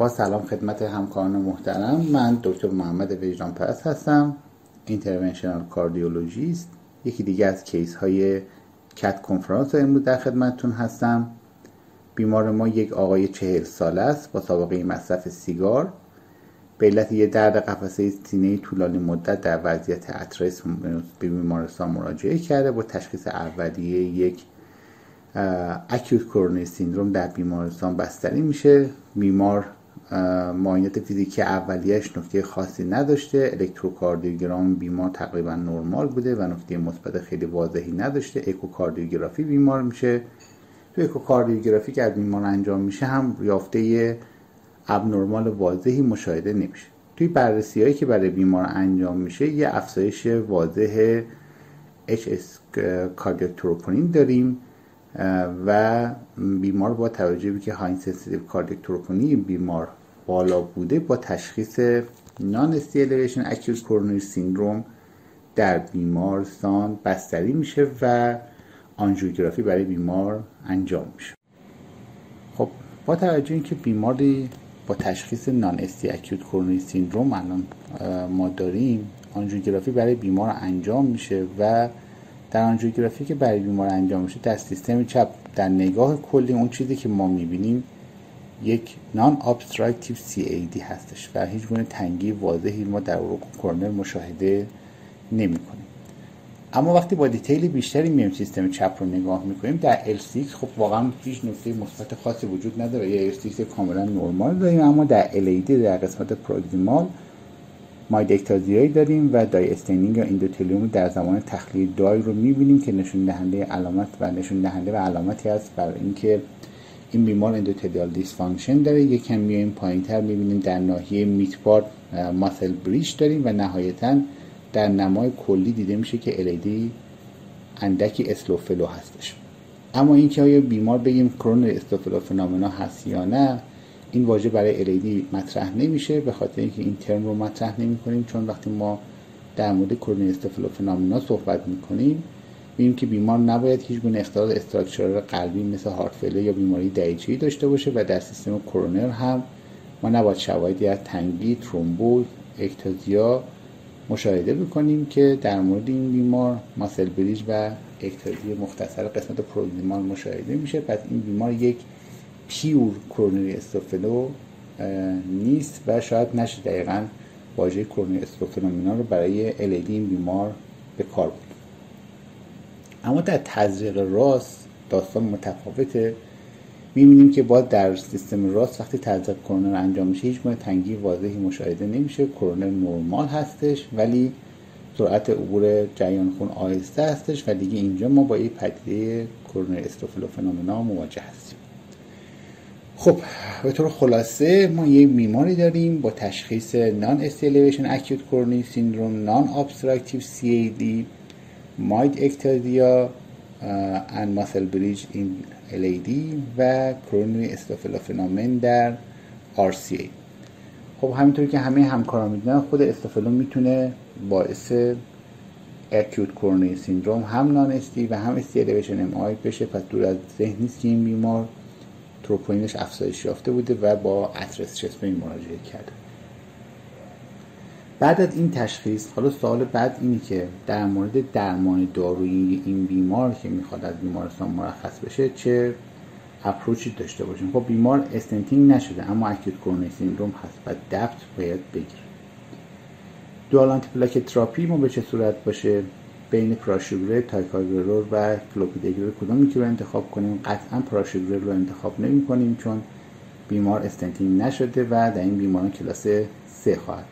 با سلام خدمت همکاران محترم. من دکتر محمد وجدان پرست هستم interventional cardiologist. یکی دیگه از case های cath conference امروز در خدمتتون هستم. بیمار ما یک آقای چهل ساله است با سابقه مصرف سیگار. به علت یه درد قفسه سینه طولانی مدت در وضعیت at rest به بیمارستان مراجعه کرده با تشخیص اولیه یک اکیوت کورونری سیندروم در بیمارستان بستری میشه. بیمار معاینات فیزیکی اولیش نکته خاصی نداشته. الکتروکاردیوگرام بیمار تقریبا نرمال بوده و نکته مثبت خیلی واضحی نداشته. اکوکاردیوگرافی بیمار میشه. تو اکوکاردیوگرافی که از بیمار انجام میشه هم یافته ابنرمال واضحی مشاهده نمیشه. توی بررسی هایی که برای بیمار انجام میشه یه افزایش واضح HS cardiac troponin داریم. و بیمار با توجه به که high sensitive cardiac troponin بیمار بالا بوده با تشخیص non-ST elevation acute coronary syndrome در بیمارستان بستری میشه و آنژیوگرافی برای بیمار انجام میشه. خب با توجه اینکه بیماری با تشخیص non-ST acute coronary syndrome الان ما داریم آنژیوگرافی برای بیمار انجام میشه و در آنژیوگرافی که برای بیمار انجام میشه در سیستم چپ در نگاه کلی اون چیزی که ما می‌بینیم یک non-obstructive CAD هستش و هیچ گونه تنگی واضحی ما در عروق کرونر مشاهده نمی کنیم اما وقتی با detail بیشتری میایم سیستم چپ رو نگاه می‌کنیم در LCX خب واقعا هیچ نکته مثبت خاصی وجود نداره. یا LCX کاملا نرمال داریم اما در LAD در قسمت proximal mild ectasia یی داریم و dye staining یا endothelium در زمان تخلیه dye رو می‌بینیم که نشون دهنده علامت و نشون دهنده و علامتی است بر اینکه این بیمار endothelial dysfunction داره. یکم میایم پایینتر می‌بینیم در ناحیه mid part muscle bridge داریم و نهایتا در نمای کلی دیده میشه که LAD اندکی slow flow هستش. اما اینکه آیا بیمار بگیم coronary slow flow phenomenon هست یا نه این واژه برای الیدی مطرح نمیشه به خاطر اینکه این ترم رو مطرح نمی کنیم چون وقتی ما در مورد کرونی استفلوفنامینا صحبت می‌کنیم ببینیم که بیمار نباید هیچ گونه اختلال استراکچرال قلبی مثل هارت یا بیماری دریچه‌ای داشته باشه و در سیستم کرونر هم ما نباید شواهدی از تنگی ترومبوز اکتازیا مشاهده بکنیم که در مورد این بیمار ماسل بریج و اکتازی مختصر قسمت پروگزیمال مشاهده میشه. پس این بیمار یک پیور کرونری استوفلو نیست و شاید نشه دقیقا واژه کرونری استوفنومینا رو برای الیدی این بیمار به کار بود اما در تزریق راست داستان متفاوته. می‌بینیم که باز در سیستم راست وقتی تزریق کرونر انجام میشه هیچ گونه تنگی واضحی مشاهده نمیشه. کرونر نرمال هستش ولی سرعت عبور جریان خون آهسته هستش و دیگه اینجا ما با این پدیده کرونر استوفلو فنومنا مواجه هستیم. خب به طور خلاصه ما یک بیماری داریم با تشخیص non-ST elevation acute coronary syndrome non-obstructive CAD mild ectasia and muscle bridge in LAD و coronary slow flow phenomenon در RCA خب همینطور که همه همکاران می‌دونن خود slow flow می‌تونه باعث acute coronary syndrome هم non-ST و هم ST elevation MI بشه. پس دور از ذهن نیست که این بیمار تروپونینش افزایش یافته بوده و با at rest chest pain مراجعه کرده. بعد از این تشخیص حالا سوال بعد اینه که در مورد درمان دارویی این بیمار که می‌خواد از بیمارستان مرخص بشه چه approach ی داشته باشیم؟ خب بیمار stenting نشده اما acute coronary syndrome هست و DAPT باید بگیره. dual anti therapy ما به چه صورت باشه؟ بین prasugrel ticagrelor و کلوپیدگرور کدومی که رو انتخاب کنیم؟ قطعا prasugrel رو انتخاب نمی کنیم چون بیمار stenting نشده و در این بیماران کلاس سه خواهد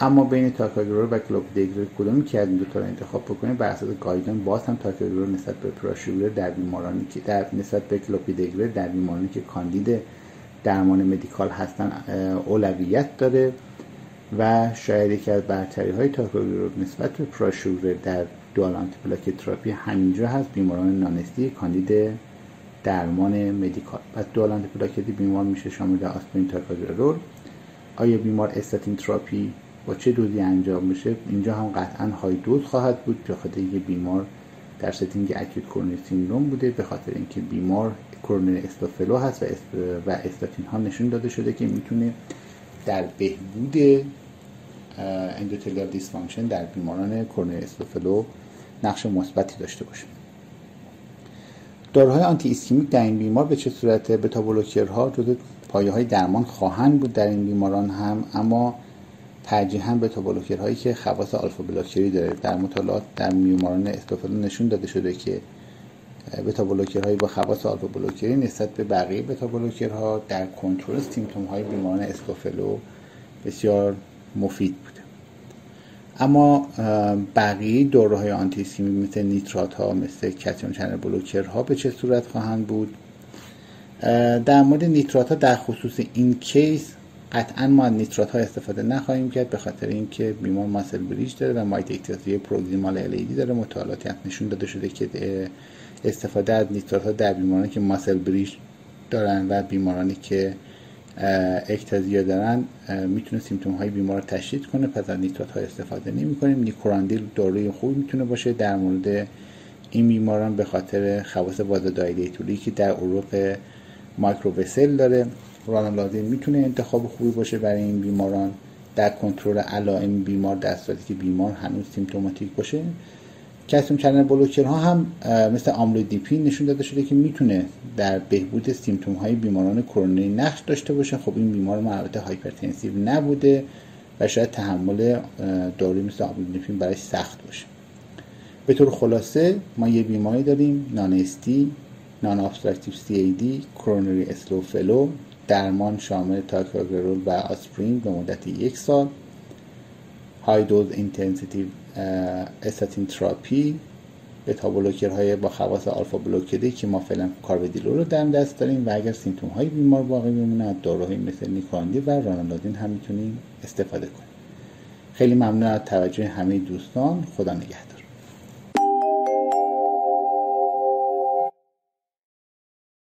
اما بین ticagrelor و کلوپیدگرور کدومی که از این دو تا رو انتخاب بکنیم؟ بر اساس guideline باز هم ticagrelor نسبت به prasugrel در بیمارانی که در نسبت به کلوپیدگرور در بیمارانی که کاندید درمان medical هستن اولویت داره. و شاید یکی از برتری های ticagrelor نسبت به prasugrel در dual antiplatelet therapy همینجا هست بیماران non-ST کاندید درمان medical. پس dual antiplatelet بیمار میشه شامل آسپرین ticagrelor آیا بیمار statin therapy با چه دوزی انجام میشه اینجا هم قطعا high dose خواهد بود به خاطر اینکه بیمار در setting acute coronary syndrome بوده به خاطر اینکه بیمار coronary slow flow هست و استاتین ها نشون داده شده که می‌تونه در بهبود endothelial dysfunction در بیماران coronary slow flow نقش مثبتی داشته باشه. داروهای anti-ischemic در این بیمار به چه صورت؟ beta blocker ها جزو پایه های درمان خواهند بود در این بیماران هم اما ترجیحاً beta blocker هایی که خواص alpha blocker ی داره در مطالعات در بیماران slow flow نشون داده شده که beta blocker هایی با خواص alpha blocker ی نسبت به بقیه beta blocker ها در کنترل symptom های بیماران slow flow بسیار مفید بوده. اما بقیه داروهای anti مثل نیترات ها مثل calcium channel blocker ها به چه صورت خواهند بود؟ در مورد نیترات ها در خصوص این case قطعا ما از نیترات ها استفاده نخواهیم کرد به خاطر اینکه بیمار muscle bridge داره و mild proximal LAD داره مطالعاتی نشون داده شده که استفاده از نیترات ها در بیمارانی که muscle bridge دارن و بیمارانی که ectasia دارن می‌تونه symptom های بیمار رو تشدید کنه. پس از نیترات های استفاده نمی کنیم nicorandil داروی خوب می‌تونه باشه. در مورد این بیماران به خاطر خواص vasodilatory که در عروق microvessel داره. ranolazine می‌تونه انتخاب خوبی باشه برای این بیماران. در کنترل علائم بیمار در که بیمار هنوز symptomatic باشه. calcium channel blocker ها هم مثل amlodipine نشون داده شده که می‌تونه در بهبود symptom های بیماران کرونری نقش داشته باشه. خب این بیمار ما البته hypertensive نبوده و شاید تحمل داروی مثل amlodipine برای سخت باشه. به طور خلاصه ما یه بیماری داریم نان استی نان ابستراکتیو سی ای دی کرونری اسلو فلو درمان شامل ticagrelor و آسپرین به مدت یک سال high dose intensive statin therapy بتا بلوکر های با خواص آلفا بلوکری که ما فعلا کاربدیلو رو در دست داریم و اگر سیمتوم های بیمار باقی بمونه از داروهای مثل نیکاندی و رانالادین هم می‌تونیم استفاده کنیم. خیلی ممنون از توجه همه دوستان. خدا نگهدار.